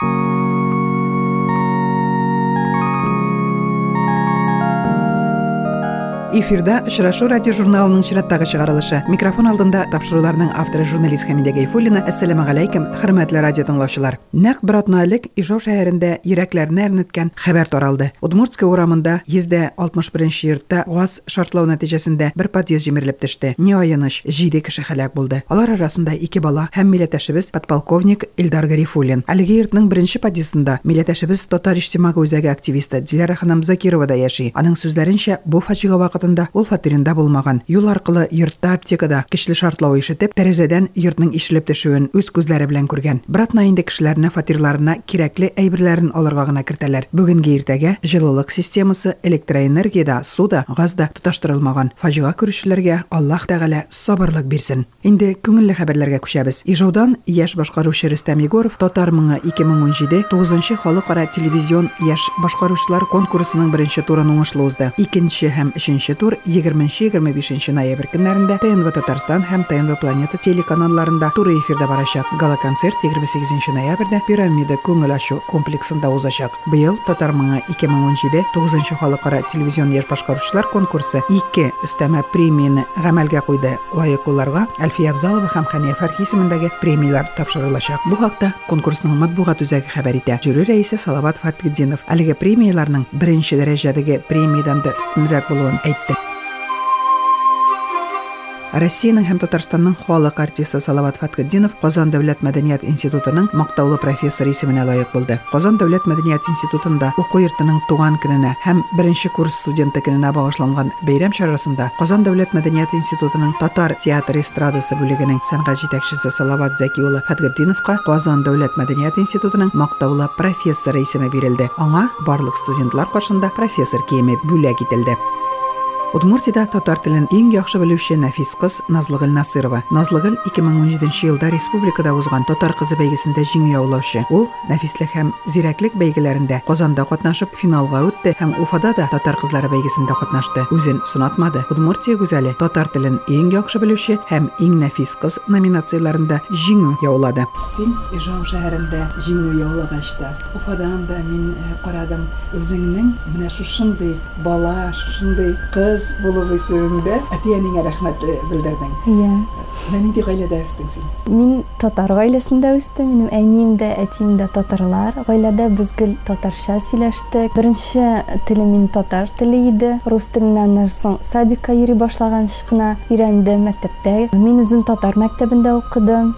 thank you эфирда очрашу радио журналынын чираттагы чыгарылышы микрофон алдында тапшыруулардын автору журналист хамида гайфуллина. Ассаламу алейкум урматтуу радио тыңлоочулар нак бир атна элек ижау шаарында йөрәкләрне әрнеткән хәбәр таралды. Удмуртская урамында йөздә алтмыш беренче йортта газ шартлау нәтиҗәсендә бер подъезд җимерелеп төште. Не аеныч җиде кеше һәлак булды. Алар арасында ике бала һәм милләттәшебез подполковник илдар гарифуллин. Әлеге йортның беренче подъездында милләттәшебез татар иҗтимагый үзәге активисты дилара ханым закирова да яши. Аның сүзләренчә бу фаҗига вакытында ул фатирында булмаган. Юл аркылы йортта аптекада көчле шартлау ишетеп, тәрәзәдән йортның ишелеп төшүен үз күзләре белән күргән. Братна инде кешеләрне фатирларына кирәкле әйберләрен алырга гына кертәләр. Бүгенге иртәгә җылылык системасы, электроэнергияда, суда, газда тоташтырылмаган. Фаҗига күрүчеләргә Аллаһ Тәгалә сабырлык бирсен. Инде күңелле хәбәрләргә күчәбез. Ижаудан яшь башкаручы Рөстәм Егоров Татар моңы 2017 9 халыкара телевизион яшь башкаручылар конкурсының беренче турын уңышлы узды. Икенче һәм өченче тур 20-25 ноябрь көннәрендә ТНВ Татарстан һәм ТНВ Планета телеканалларында туры эфирда барачак. Гала-концерт 28 ноябрьдә Пирамида күңел ачу комплексында узачак. Быел Татар моңы 2017 9 халыкара телевизион яшь башкаручылар конкурсы 2 өстәмә премияны гамәлгә куйды. Лаеклыларга Әлфия Абзалова һәм Хания Фәрхи исемендәге премиялар тапшырылачак. Бу хакта конкурсның матбугат үзәге хәбәр итә. Жюри рәисе Салават Фатхетдинов әлеге премияларның беренче дәрәҗәдәге премиядан да өстенрәк булуын әйтте. Әйтте Россияның һәм Татарстанның халык артисты Салават Фатхетдинов Казан дәүләт мәдәният институтының мактаулы профессор исеменә лаек булды. Казан дәүләт мәдәният институтында уку йортының туган көненә һәм беренче курс студенты көненә багышланган бәйрәм чарасында Казан дәүләт мәдәният институтының татар театр эстрадасы бүлегенең сәнгать җитәкчесе Салават Зәки улы Казан дәүләт мәдәният институтының мактаулы профессоры исеме бирелде. Аңа барлык студентлар каршында профессор киеме бүләк ителде. Удмуртиядә татар телен иң яхшы белүче нәфис кыз Назлыгөл Насырова. Назлыгөл 2017 елда республикада узган татар кызы бәйгесендә җиңү яулаучы. Ул нәфислек һәм зирәклек бәйгеләрендә Казанда катнашып финалга үтте һәм Уфада да татар кызлары бәйгесендә катнашты. Үзен сынатмады. Удмуртия гүзәле татар телен иң яхшы белүче һәм иң нәфис кыз номинацияларында җиңү яулады. Син Ижау шәһәрендә җиңү яулагач та, Уфадан да мин карадым үзеңнең менә шушындый бала, шушындый кыз кыз булып үсүеңдә әти әнеңә рәхмәт белдердең. Иә. Нинди гаиләдә үстең син? Мин татар гаиләсендә үстем. Минем әнием дә, әтием дә татарлар. Гаиләдә без гел татарча сөйләштек. Беренче телем мин татар теле иде. Рус теленнән соң садикка йөри башлаган кына өйрәндем мәктәптә. Мин үзем татар мәктәбендә укыдым.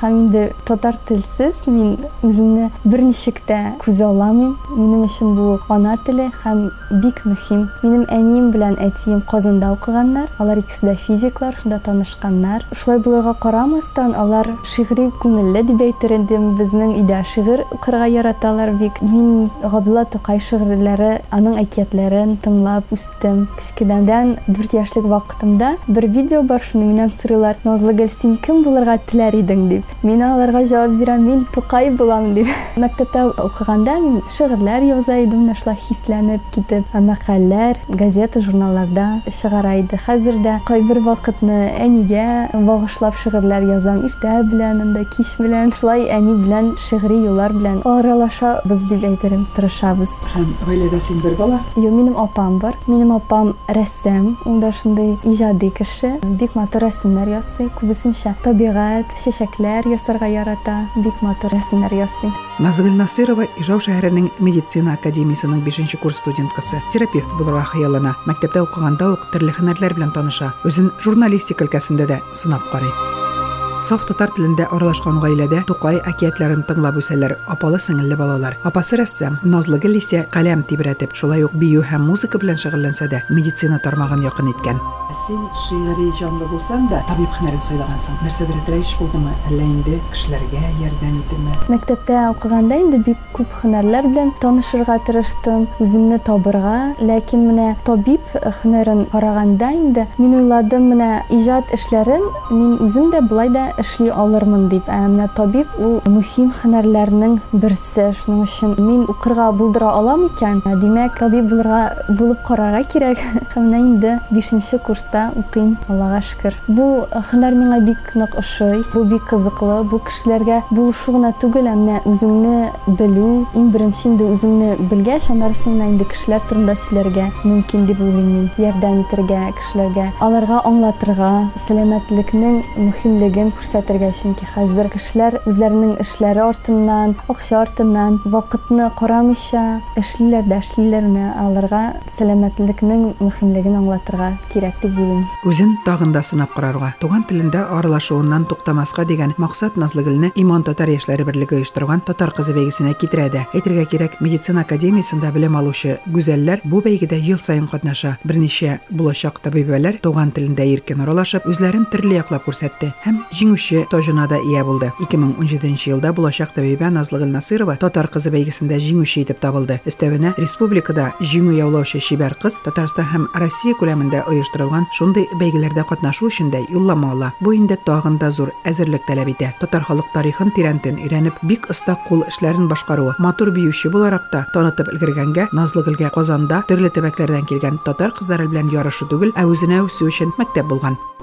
Һәм инде татар телсез мин үземне берничек тә күз алмыйм. Минем өчен бу ана теле һәм бик мөһим. Минем әнием белән әтием Казанда укыганнар. Алар икесе дә физиклар, шунда танышканнар. Шулай булырга карамастан, алар дип әйтер идем. Безнең өйдә шигырь укырга яраталар бик. Мин Габдулла Тукай шигырьләре, аның әкиятләрен тыңлап үстем. Кичкенәдән 4 яшьлек вакытымда бер видео бар, шуны миннән сорыйлар. Назлыгөл, син кем булырга теләр идең дип. Мин аларга җавап бирәм, мин Тукай булам дип. Мәктәптә укыганда мин шигырьләр яза идем, шулай хисләнеп китеп, мәкаләләр, газета, журналлар иде. Хәзер дә кайбер вакытны әнигә багышлап шигырьләр язам. Иртә белән, анда кич белән, шулай әни белән шигъри юллар белән аралашабыз дип әйтерем, тырышабыз. Һәм гаиләдә син бер бала? Юк, минем апам бар. Минем апам рәссам, ул да шундый иҗади кеше. Бик матур рәсемнәр ясый, күбесенчә табигать, чәчәкләр ясарга ярата. Бик матур рәсемнәр ясый. Назгөл Насырова Ижау шәһәренең медицина академиясының 5 курс студенткасы, терапевт булырга хыяллана. Мәктәптә укыганда ук төрле һөнәрләр белән таныша. Үзен журналистика өлкәсендә дә сынап карый. Саф татар телендә аралашкан гаиләдә Тукай әкиятләрен тыңлап үсәләр. Апалы сеңелле балалар. Апасы рәссам, Назлыгөл исә каләм тибрәтеп, шулай ук бию һәм музыка белән шөгыльләнсә дә, медицина тармагын якын иткән. Син шигъри җанлы булсаң да, табиб һөнәрен сайлагансың. Нәрсәдер тирәш булдымы? Әллә инде кешеләргә ярдәм итүме? Мәктәптә укыганда инде бик күп һөнәрләр белән танышырга тырыштым, үземне табырга, ләкин менә табиб һөнәрен караганда инде мин уйладым, менә иҗат эшләрен мин үзем дә булай да эшли алырмын дип. Ә менә табиб ул мөһим һөнәрләрнең берсе. Шуның өчен мин укырга булдыра алам икән. Димәк табиб булырга булып карарга кирәк. Һәм инде бишенче курста укыйм аллага шөкер. Бу һөнәр миңа бик нык ошый. Бу бик кызыклы. Бу кешеләргә булышу гына түгел ә менә үзеңне белү иң беренче инде үзеңне белгәч аннан соң инде кешеләр турында сөйләргә. Мөмкин дип уйлыйм мин. Ярдәм итәргә кешеләргә аларга аңлатырга. Сәламәтлекнең мөһимлеген күрсәтергә чөнки хәзер кешеләр үзләренең эшләре артыннан акча артыннан вакытны карамыйча эшлиләр дә эшлиләр аларга сәламәтлекнең мөһимлеген аңлатырга кирәк дип уйлыйм үзен тагын да сынап карарга туган телендә аралашуыннан туктамаска дигән максат назлыгылны иман татар яшьләре берлеге оештырган татар кызы бәйгесенә китерә дә әйтергә кирәк медицина академиясендә белем алучы гүзәлләр бу бәйгедә ел сайын катнаша берничә булачак табибәләр туган телендә иркен аралашып үзләрен төрле яклап күрсәтте һәм җиңүче тожына да ия булды. 2017 елда булачак табибә назлыгыл насырова татар кызы бәйгесендә җиңүче итеп табылды. Өстәвенә республикада җиңү яулаучы чибәр кыз татарстан һәм россия күләмендә оештырылган шундый бәйгеләрдә катнашу өчен дә юллама ала бу инде тагын да зур әзерлек таләп итә. Татар халык тарихын тирәнтен өйрәнеп бик оста кул эшләрен башкаруы матур биюче буларак та танытып өлгергәнгә назлыгылгә казанда төрле төбәкләрдән килгән татар кызлары белән ярышу түгел ә үзенә үсү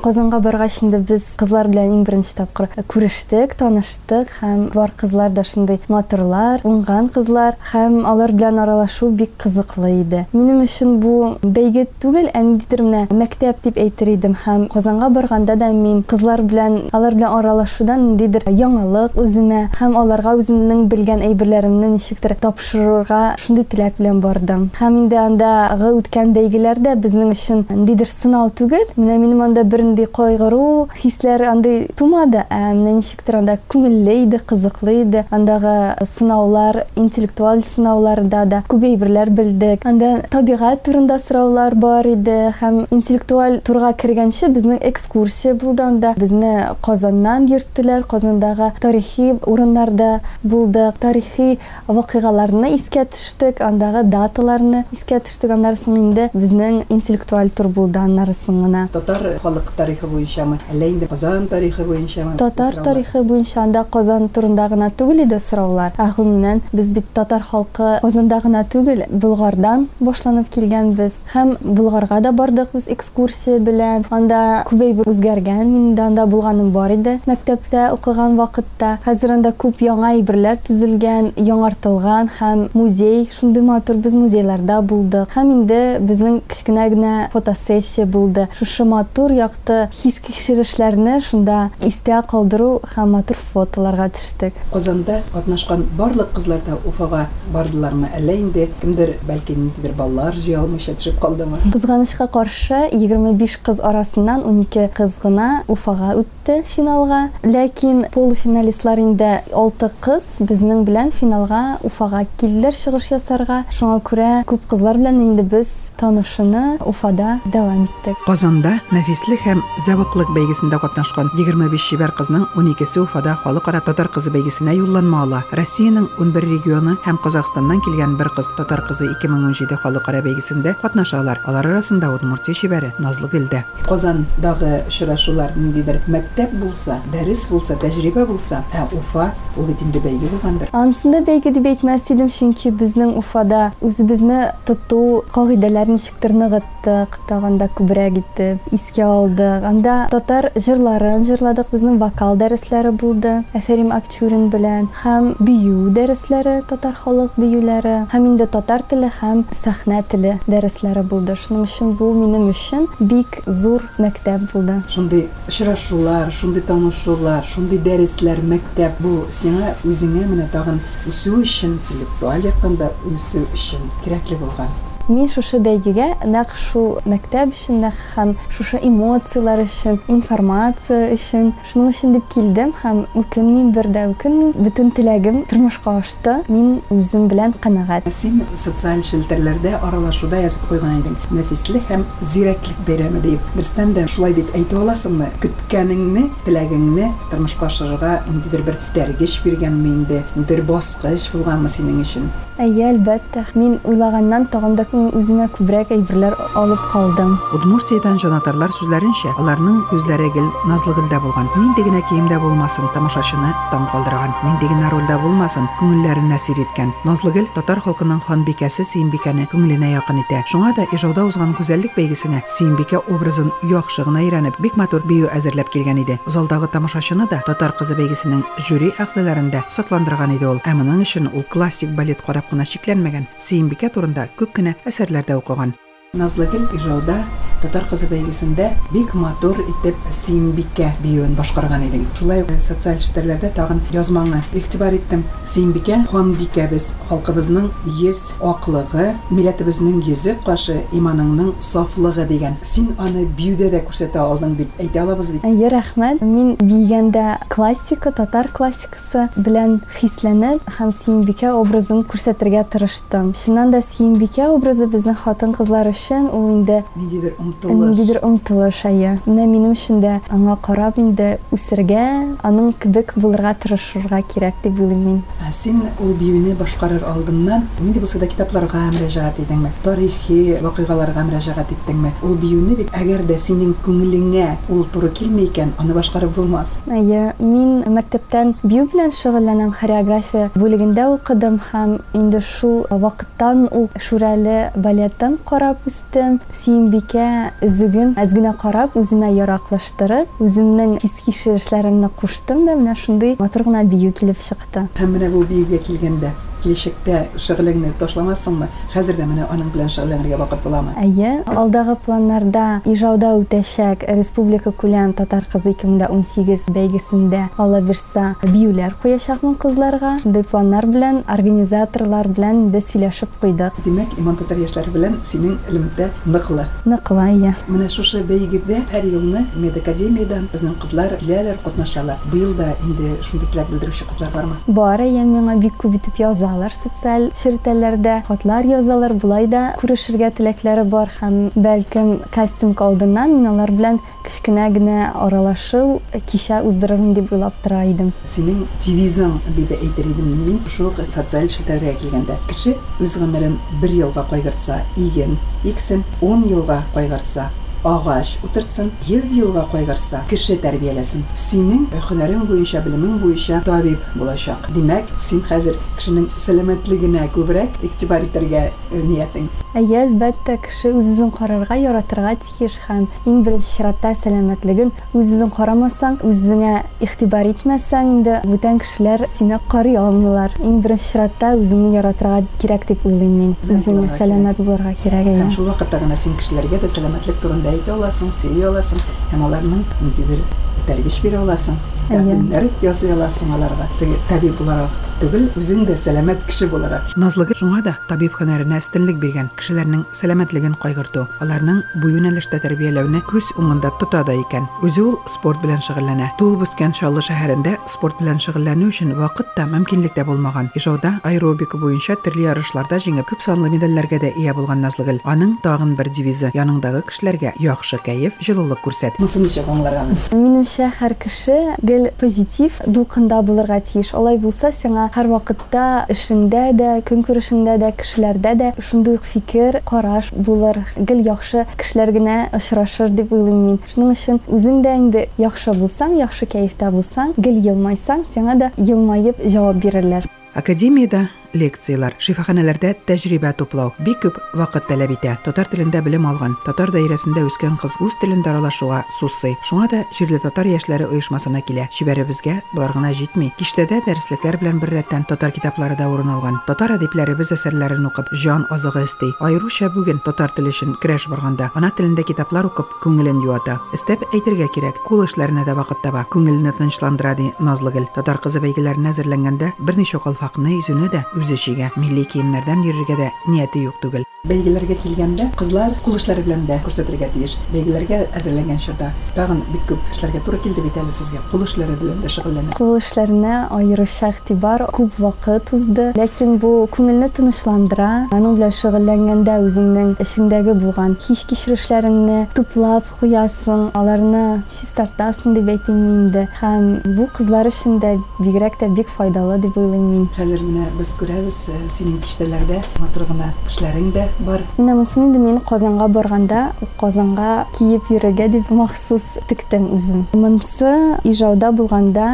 Казанга баргач инде без кызлар белән иң беренче тапкыр күрештек, таныштык һәм бар кызлар да шундый матурлар, уңган кызлар һәм алар белән аралашу бик кызыклы иде. Минем өчен бу бәйге түгел, әндидер менә мәктәп дип әйтер идем һәм Казанга барганда да мин кызлар белән алар белән аралашудан ниндидер яңалык үземә һәм аларга үземнең белгән әйберләремне ничектер тапшырырга шундый теләк белән бардым. Һәм инде андагы үткән бәйгеләрдә безнең өчен ниндидер сынау түгел. Менә минем анда бер андый кайгыру хисләр андай тумады. Ә менә ничектер анда күңелле иде кызыклы иде андагы сынаулар интеллектуаль сынауларда да күп әйберләр белдек анда табигать турында сораулар бар иде һәм интеллектуаль турга кергәнче безнең экскурсия булды анда безне казаннан йөрттеләр казандагы тарихи урыннарда булдык тарихи вакыйгаларны искә төштек андагы даталарны искә төштек аннан соң инде безнең интеллектуаль тур булды аннан соң татар халык тарихы буенчамы әллә инде казан тарихы буенчамы татар тарихы буенча анда казан турында гына түгел иде сораулар ә гомумән без бит татар халкы казанда гына түгел болгардан башланып килгәнбез һәм болгарга да бардык без экскурсия белән. Анда күп әйбер үзгәргән мин дә анда булганым бар иде мәктәптә укыган вакытта. Хәзер анда күп яңа әйберләр төзелгән яңартылган һәм музей. Шундый матур без музейларда булдык. Һәм инде безнең кечкенә генә фотосессия булды. Шушы матур якты хис кичерешләрне шунда истә калдыру һәм матур фотоларга төштек казанда катнашкан барлык кызлар да уфага бардылармы әллә инде? Кемдер бәлки ниндидер баллар җыя алмыйча төшеп калдымы кызганычка каршы егерме биш кыз арасыннан унике кыз гына уфага үтте финалга ләкин полуфиналистлар инде алты кыз безнең белән финалга уфага килделәр чыгыш ясарга шуңа күрә күп кызлар белән инде без танышуны уфада дәвам иттек казанда нәфислек һәм зәвыклык бәйгесендә катнашкан 25 шибәр кызның 12се Уфада халыкара татар кызы бәйгесенә юлланма ала. Россиянең 11 регионы һәм Казакъстаннан килгән бер кыз татар кызы 2017 халыкара бәйгесендә катнашалар. Алар арасында Удмуртия шибәре Назлы Гөлдә. Казандагы очрашулар ниндидер мәктәп булса, дәрес булса, тәҗрибә булса, ә Уфа ул бит инде бәйге булгандыр. Ансында бәйге дип әйтмәс идем, чөнки безнең Уфада үзебезне тоту кагыйдәләрен ничектер ныгыттык, тагында күбрәк итеп, искә алдык анда татар җырларын җырладык безнең вокал дәресләре булды әфәрим акчурин белән һәм бию дәресләре татар халык биюләре һәм инде татар теле һәм сәхнә теле дәресләре булды. Шуның өчен бу минем өчен бик зур мәктәп булды. Шундый очрашулар шундый танышулар шундый дәресләр мәктәп бу сиңа үзеңә менә тагын үсү өчен интеллектуаль яктан да үсү өчен кирәкле булган. Мин шушы бәйгегә нәкъ шул мәктәп өчен нәкъ һәм шушы эмоциялар өчен, информация өчен, шуның өчен дип килдем һәм үкенмим бер дә үкенмим. Бөтен теләгем тормышка ашты. Мин үзем белән канәгать. Син социаль шелтерләрдә аралашуда язып куйган идең. Нәфислек һәм зирәклек бәйрәме дип. Берстән дә шулай дип әйтә аласыңмы? Көткәнеңне, теләгеңне тормышка ашырырга ниндидер бер тәргеш биргәнме инде? Ниндидер баскыч булганмы синең өчен? Әйе, әлбәттә. Мин уйлаганнан тагын да мин үземә күбрәк әйберләр алып калдым. Удмуртиядан жанатарлар сүзләренчә, аларның күзләре гел назлы гелдә булган. Нинди генә киемдә булмасын, тамашачыны таң калдырган. Нинди генә рольдә булмасын, күңелләрен әсир иткән. Назлы гел татар халкының ханбикәсе Сөембикәне күңеленә якын итә. Шуңа да ижауда узган гүзәллек бәйгесенә Сөембикә образын яхшы гына өйрәнеп, бик матур бию әзерләп килгән иде. Залдагы тамашачыны да татар кызы бәйгесенең жюри әгъзаларында сокландырган иде ул. Ә моның өчен ул классик балет карап кына шикләнмәгән. Сөембикә турында күп кенә әсәрләрдә укыган. Назлыгөл ижауда татар кызы бәйгесендә бик матур итеп Симбикә биюен башкарган идең. Шулай ук социаль челтәрләрдә тагын язмаңны игътибар иттем. Симбикә ханбикәбез, халкыбызның йөз аклыгы, милләтебезнең йөзе кашы иманыңның сафлыгы дигән. Син аны биюдә дә күрсәтә алдың дип әйтә алабыз бит. Әйе, рәхмәт. Мин бигәндә классика, татар классикасы белән хисләнеп һәм Сөембикә образын күрсәтергә тырыштым. Чыннан да Сөембикә образы безнең хатын кызлар өчен ул инде Ниндидер омтылыш. ниндидер омтылыш әйе. Менә минем өчен дә аңа карап инде үсәргә, аның кебек булырга тырышырга кирәк дип уйлыйм мин. Ә Син ул биюне башкарыр алдыннан нинди булса да китапларга мөрәҗәгать идеңме? Тарихи вакыйгаларга мөрәҗәгать иттеңме? Ул биюне бит әгәр дә синең күңелеңә ул туры килми икән, аны башкарып булмас. Әйе, мин мәктәптән бию белән шөгыльләнәм, хореография бүлегендә укыдым һәм инде шул вакыттан ук Шүрәле балеттан карап үстем. Сөембикә үзүген әз генә карап, үземә яраклаштырып, үземнең хис кичерешләремне куштым да менә шундый матур гына бию килеп чыкты. Һәм менә бу биюгә килгәндә киләчәктә шөгылеңне ташламассыңмы? Хәзер дә менә аның белән шөгыльләнергә вакыт буламы? Әйе, алдагы планнарда Ижауда үтәчәк Республика күләм татар кызы 2018 бәйгесендә ала бирсә биюләр куячакмын кызларга. Шундый планнар белән организаторлар белән дә сөйләшеп куйдык. Димәк, иман татар яшьләре белән синең элемтә ныклы. Ныклы, әйе. Менә шушы бәйгедә һәр елны медакадемиядан безнең кызлар киләләр, катнашалар. Быел да инде шундый теләк белдерүче кызлар бармы? Бар әйе, миңа бик күп итеп язалар социаль ширтәләрдә, хатлар язалар, булай да күрешергә теләкләре бар һәм бәлкем кастинг алдыннан мин алар белән кечкенә генә аралашу кичә уздырырмын дип уйлап тора идем. Синең девизың дип әйтер идем мин шул социаль челтәргә килгәндә. Кеше үз гомерен бер елга кайгыртса, иген, иксен 10 елга кайгыртса, агач утыртсын, 100 елга кайгыртса, кеше тәрбияләсен. Синең һөнәрең буенча, белемең буенча табиб булачак. Димәк, син хәзер кешенең сәламәтлегенә күбрәк игътибар итәргә э, ниятең. Әйе, әлбәттә, кеше үз-үзен карарга, яратырга тиеш һәм иң беренче чиратта сәламәтлеген үз-үзен карамасаң, үзеңә игътибар итмәсәң, инде бүтән кешеләр сине карый алмыйлар. Иң беренче чиратта үзеңне яратырга кирәк дип уйлыйм мин. Үзеңә сәламәт булырга кирәк. Әйе. шул вакытта гына син кешеләргә дә сәламәтлек турында әйтә аласың, сөйли аласың, һәм аларның ниндидер тәрбиш бирә аласың. Әйе. Тәкъдимнәр ясый аласың аларга. Теге табиб буларак түгел, үзең дә сәламәт кеше буларак. Назлыгы шуңа да табиб һөнәренә өстенлек биргән кешеләрнең сәламәтлеген кайгырту, аларның бу юнәлештә тәрбияләүне күз уңында тота да икән. Үзе ул спорт белән шөгыльләнә. Тулып үскән Шаллы шәһәрендә спорт белән шөгыльләнү өчен вакыт та, мөмкинлек тә булмаган. Ижауда аэробика буенча төрле ярышларда җиңеп, күп санлы медальләргә дә ия булган Назлыгөл. Аның тагын бер девизы: яныңдагы кешеләргә яхшы кәеф, җылылык күрсәт. Мосын ничек аңларган? Минемчә, һәр кеше гел позитив дулкында булырга тиеш. Алай булса, сиңа һәр вакытта эшеңдә дә, көнкүрешеңдә дә, кешеләрдә дә шундый ук фикер, караш булыр. Гел яхшы кешеләр генә очрашыр дип уйлыйм мин. Шуның өчен үзең дә инде яхшы булсаң, яхшы кәефтә булсаң, гел елмайсаң, сиңа да елмаеп җавап бирерләр. Академиядә лекциялар, шифаханәләрдә тәҗрибә туплау бик күп вакыт таләп итә. Татар телендә белем алган, татар даирәсендә үскән кыз үз телендә аралашуга сусый. Шуңа да җирле татар яшьләре оешмасына килә. Шибәребезгә булар гына җитми. Киштәдә дәреслекләр белән бер рәттән татар китаплары да урын алган. Татар әдипләребез әсәрләрен укып җан азыгы исти. Аеруча бүген татар теле өчен көрәш барганда ана телендә китаплар укып күңелен юата. Истәп әйтергә кирәк, кул эшләренә дә вакыт таба. Күңелне тынычландыра ди Назлыгөл. Татар кызы бәйгеләренә әзерләнгәндә берничә калфакны изүне дә үз ишигә, милли киемнәрдән йөрергә дә нияте юк түгел. Бәйгеләргә килгәндә кызлар кул эшләре белән дә күрсәтергә тиеш. Бәйгеләргә әзерләнгән чорда тагын бик күп эшләргә туры килде бит әле сезгә. Кул эшләре белән дә шөгыльләнә. Кул эшләренә аеруча игътибар күп вакыт узды. Ләкин бу күңелне тынычландыра. Аның белән шөгыльләнгәндә үзеңнең эшеңдәге булган хис кичерешләреңне туплап куясың, аларны чистартасың дип әйтим мин инде. Һәм бу кызлар өчен дә бигрәк тә бик файдалы дип уйлыйм мин. Хәзер менә без күрәбез күрәбез синең киштәләрдә матур гына кешеләрең дә бар менә монысын инде мин казанга барганда казанга киеп йөрергә дип махсус тектем үзем монысы ижауда булганда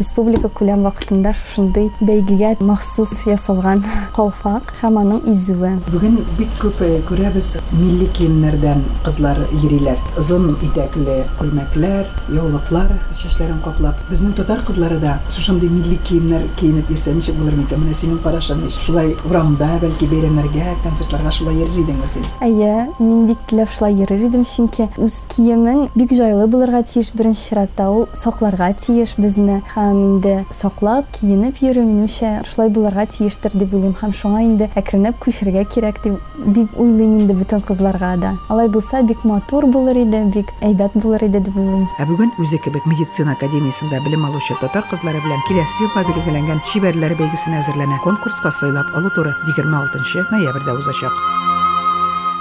республика күләм вакытында шушындый бәйгегә махсус ясалган калфак һәм аның изүе бүген бик күп күрәбез милли киемнәрдән кызлар йөриләр озын итәкле күлмәкләр яулыклар чәчләрен каплап безнең татар кызлары да шушындый милли киемнәр киенеп йөрсә ничек булыр микән менә синең карашың шулай урамда бәлки бәйрәмнәргә концертларга шулай йөрер идеңме син әйе мин бик теләп шулай йөрер идем чөнки үз киемең бик җайлы булырга тиеш беренче чиратта ул сакларга тиеш безне. Һәм инде саклап киенеп йөрү минемчә шулай булырга тиештер дип уйлыйм. Һәм шуңа инде әкренләп күчәргә кирәк дип дип уйлыйм инде бөтен кызларга да. Алай булса бик матур булыр иде бик әйбәт булыр иде дип уйлыйм. Ә бүген үзе кебек медицина академиясында белем алучы татар кызлары белән киләсе елга билгеләнгән шибәрләр бәйгесенә әзерләнә. Конкурска сайлап алу туры 26 ноябрьдә узачак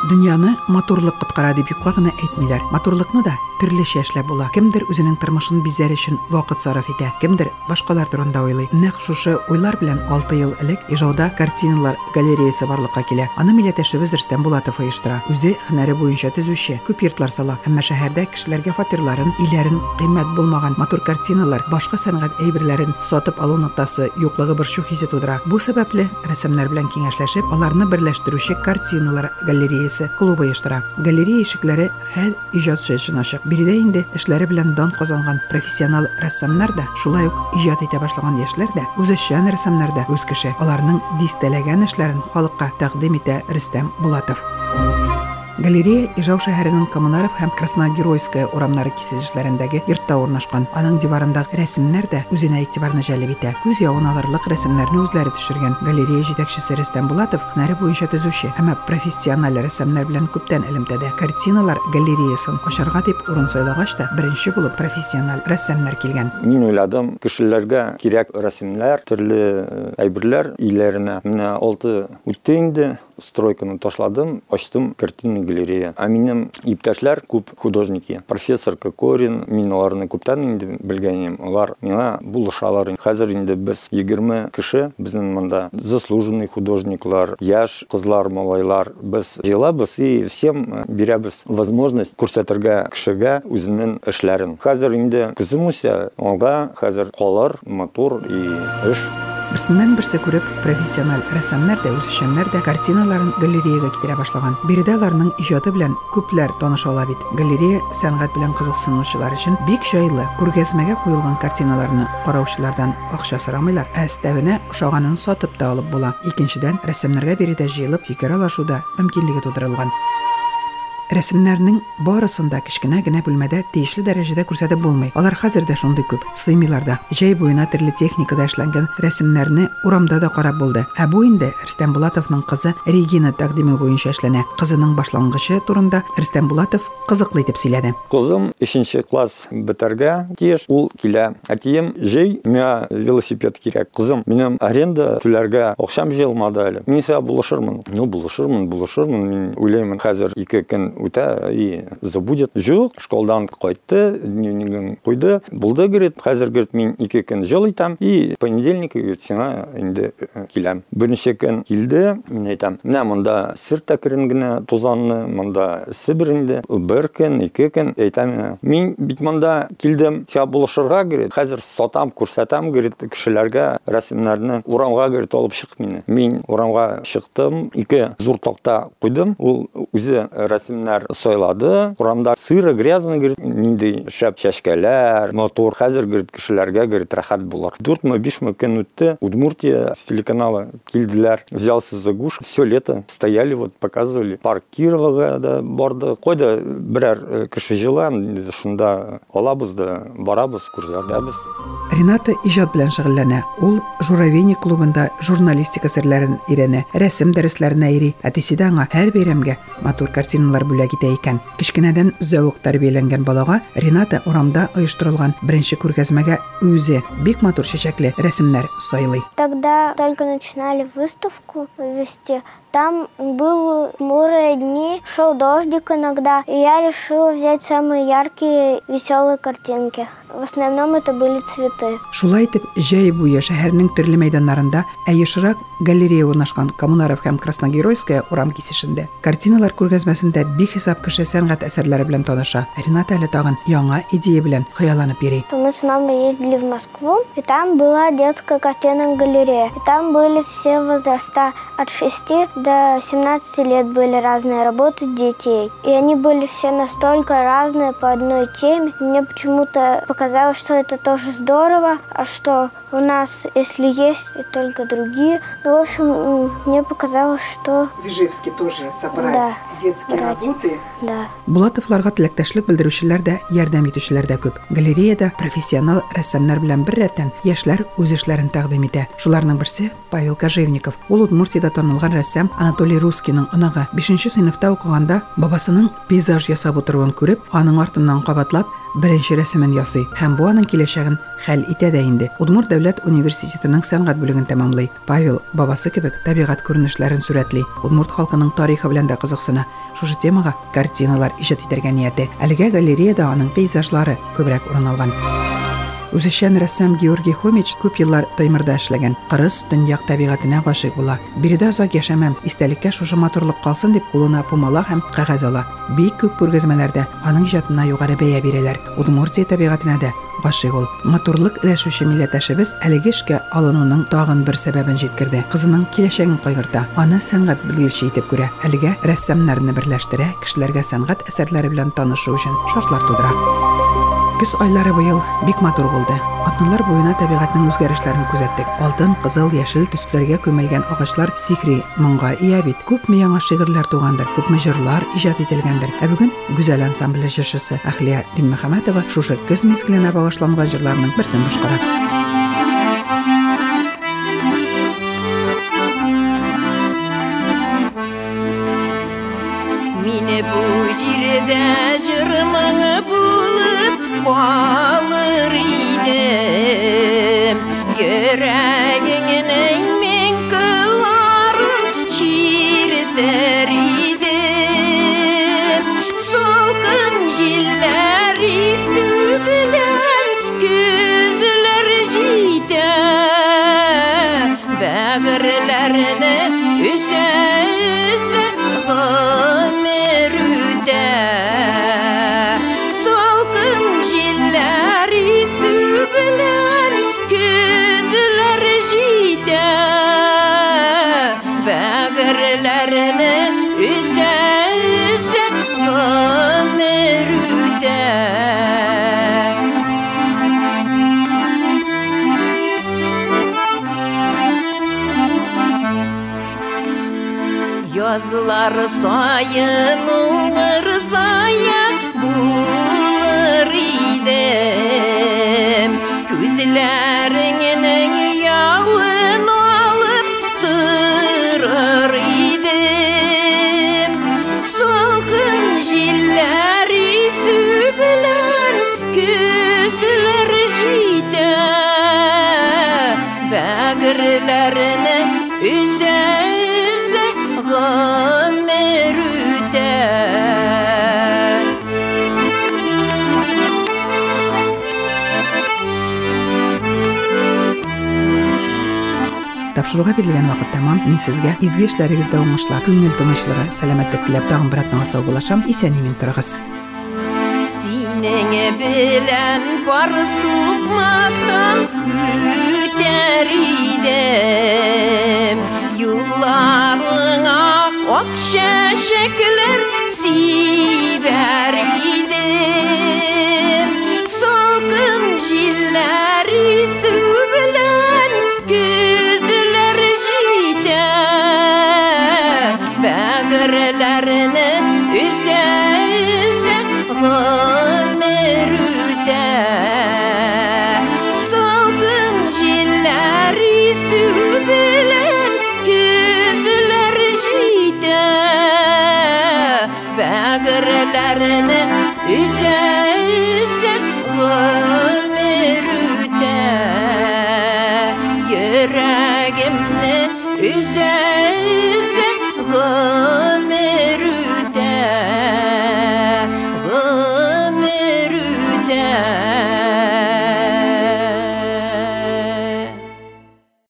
дөньяны матурлык коткара дип юкка гына әйтмиләр. Матурлыкны да төрлечә эшләп була. Кемдер үзенең тормышын бизәр өчен вакыт сарыф итә кемдер башкалар турында уйлый. Нәкъ шушы уйлар белән 6 ел элек ижауда картиналар галереясы барлыкка килә. Аны милләтәшебез Рөстәм Булатов оештыра. Үзе һөнәре буенча төзүче күп йортлар сала. Әмма шәһәрдә кешеләргә фатирларын иләрен кыйммәт булмаган матур картиналар башка сәнгать әйберләрен сатып алу ноктасы юклыгы борчу хисе тудыра. Бу сәбәпле рәссамнар белән киңәшләшеп аларны берләштерүче картиналар галереясы клубы оештыра галерея ишекләре һәр иҗатчы өчен ачык биредә инде эшләре белән дан казанган профессионал рәссамнар да шулай ук иҗат итә башлаган яшьләр дә үзешчән рәссамнар да үз кеше аларның дистәләгән эшләрен халыкка тәкъдим итә Рөстәм Булатов Галерея Ижау шәһәренең Коммунаров һәм Красногеройская урамнары кисешешләрендәге йортта урнашкан. Аның диварындагы рәсемнәр дә үзенә игътибарны җәлеп итә. Күз явын алырлык рәсемнәрне үзләре төшергән. Галерея җитәкчесе Рөстәм Булатов һөнәре буенча төзүче, әмма профессиональ рәссамнар белән күптән элемтәдә. Картиналар галереясын ачарга дип урын сайлагач та, беренче булып профессиональ рәссамнар килгән. Мин уйладым, кешеләргә кирәк рәсемнәр, төрле әйберләр иләренә. Менә 6 үтте инде, стройканы ташладым, ачтым картина галерея. А минем иптәшләр күп художники. Профессор Кокорин, мин аларны күптән инде белгәнем. Алар миңа булышалар. Хәзер инде без 20 кеше, безнең монда заслуженный художниклар, яшь кызлар, малайлар. Без җыелабыз и всем бирәбез возможность күрсәтергә кешегә үзенең эшләрен. Хәзер инде кызым үсә, алга хәзер калыр, матур и эш Берсеннән берсе күреп, профессиональ рәссамнар да, үзешчәннәр дә картиналарын галереяга китерә башлаган. Биредә аларның иҗаты белән күпләр таныша ала бит. Галерея сәнгать белән кызыксынучылар өчен бик җайлы. Күргәзмәгә куелган картиналарны караучылардан акча сорамыйлар, ә өстәвенә ошаганын сатып та алып була. Икенчедән, рәссамнарга биредә җыелып фикер алышуда мөмкинлеге тудырылган. Рәсемнәрнең барысында кечкенә генә бүлмәдә тиешле дәрәҗәдә күрсәтеп булмый. Алар хәзер дә шундый күп. Сыймыйлар да. Җәй буена төрле техникада эшләнгән рәсемнәрне урамда да карап булды. Ә бу инде Рөстәм Булатовның кызы Регина тәкъдиме буенча эшләнә. Кызының башлангычы турында Рөстәм Булатов кызыклы итеп сөйләде. Кызым 3 класс бетәргә тиеш, ул килә. Әтием җәй миңа велосипед кирәк. Кызым, минем аренда түләргә акчам җыелмады әле. Сиңа булышырмын. Ну, булышырмын, булышырмын. Мин уйлыймын, хәзер 2 көн үтә и забудет. Жук, школдан кайтты, дневнигын куйды. Булды говорит, хәзер говорит, 2 көн жыл итәм и понедельник говорит, сиңа инде киләм. Беренче көн килде, мин әйтәм, менә монда сер тәкрен генә тузанны, монда сибер инде. Бер көн, 2 көн әйтәм, мин бит монда килдем, сиңа булышырга говорит, хәзер сатам, күрсәтәм говорит, кешеләргә рәсемнәрне урамга говорит, алып чык мине. Мин урамга чыктым, ике зур такта куйдым, ул үзе сойлады. Урамда сыры, грязный, говорит, ниндей шәп чәчкәләр, мотор. Хәзер, говорит, кешеләргә, говорит, рәхәт булыр. 4-5 көн үтте. Удмуртия с телеканала килделәр. Взялся за гуш. Все лето стояли, вот, показывали. Парк Кировага да барды. Койда берәр кеше җыла, шунда алабыз да барабыз, күрсәтәбез. Рената иҗат белән шөгыльләнә. Ул Журавейник клубында журналистика серләрен өйрәнә, рәсем дәресләренә йөри. Әтисе аңа һәр бәйрәмгә матур картиналар бүләк итә икән. Кичкенәдән зәвык тәрбияләнгән балага Рената урамда оештырылган беренче күргәзмәгә үзе бик матур чәчәкле рәсемнәр сайлый. Тогда только начинали выставку вести. Там был хмурые дни, шел дождик иногда, и я решила взять самые яркие, веселые картинки. в основном это были цветы. Шулай итеп, җәй буе шәһәрнең төрле мәйданнарында, ә ешрак галерея урнашкан Коммунаров һәм Красногеройская урам кисешендә картиналар күргәзмәсендә бихисап кеше сәнгать әсәрләре белән таныша. Ринат әле тагын яңа идея белән хыялланып йөри. То Мы с мамой ездили в Москву, и там была детская картинная галерея. И там были все возраста от 6 до 17 лет были разные работы детей. И они были все настолько разные по одной теме. Мне почему-то показалось, что это тоже здорово, а что у нас, если есть, и только другие. Ну, в общем, мне показалось, что В Ижевске тоже собрать Да, детские собрать. работы. Да. Булатовларга теләктәшлек белдерүчеләр дә, ярдәм итүчеләр дә күп. Галереяда профессионал рәссамнар белән бер рәттән яшьләр үз эшләрен тәкъдим итә. Шуларның берсе Павел Кожевников. Ул Удмуртиядә танылган рәссам Анатолий Русскийның онагы 5нче сыйныфта укыганда бабасының пейзаж ясап утыруын күреп, аның артыннан кабатлап беренче рәсемен ясый һәм бу аның киләчәген хәл итә дә инде. Удмурт дәүләт университетының сәнгать бүлеген тәмамлый. Павел бабасы кебек табигать күренешләрен сурәтли. Удмурт халкының тарихы белән дә кызыксына. Шушы темага картиналар иҗат итәргә нияте. Әлегә галереяда аның пейзажлары күбрәк урын алган. Үзешчән рәссам Георгий Хомич күп еллар Таймырда эшләгән. Кырыс төньяк табигатенә гашыйк була. Биредә озак яшәмәм, истәлеккә шушы матурлык калсын дип кулына пумала һәм кәгазь ала. Бик күп күргәзмәләрдә аның иҗатына югары бәя бирәләр. Удмуртия табигатенә дә гашыйк ул. Матурлык өләшүче милләттәшебез әлеге эшкә алынуның тагын бер сәбәбен җиткерде. Кызының киләчәген кайгырта. Аны сәнгать белгече итеп күрә. Әлегә рәссамнарны берләштерә, кешеләргә сәнгать әсәрләре белән танышу өчен шартлар тудыра. Көз айлары быел бик матур булды. Атналар буена табигатьнең үзгәрешләрен күзәттек. Алтын, кызыл, яшел төсләргә күмелгән агачлар сихри моңга ия бит. Күпме яңа шигырьләр тугандыр, күпме җырлар иҗат ителгәндер. Ә бүген гүзәл ансамбле җырчысы Әхлия Динмөхәммәтова шушы көз мизгеленә багышланган җырларның берсен башкара. Мине бу җирдә җырмың булып kalır idim. Yüreğinin min kılar çirdim Arsayın o arsaya bulur idem. Güzlerinin yağın alıp durur idem. Salkın jilleri sübülen gözler jide. Bəgirlərini üzər Тапшыруга бирелгән вакыт тәмам. Мин сезгә изге эшләрегездә уңышлар, күңел тынычлыгы, сәламәтлек теләп тагын бер атнага сау булашам. Исән-имин торыгыз. Синең белән бар сукмактан үтәр идем Юлларыңа ак чәчәкләр сибәр идем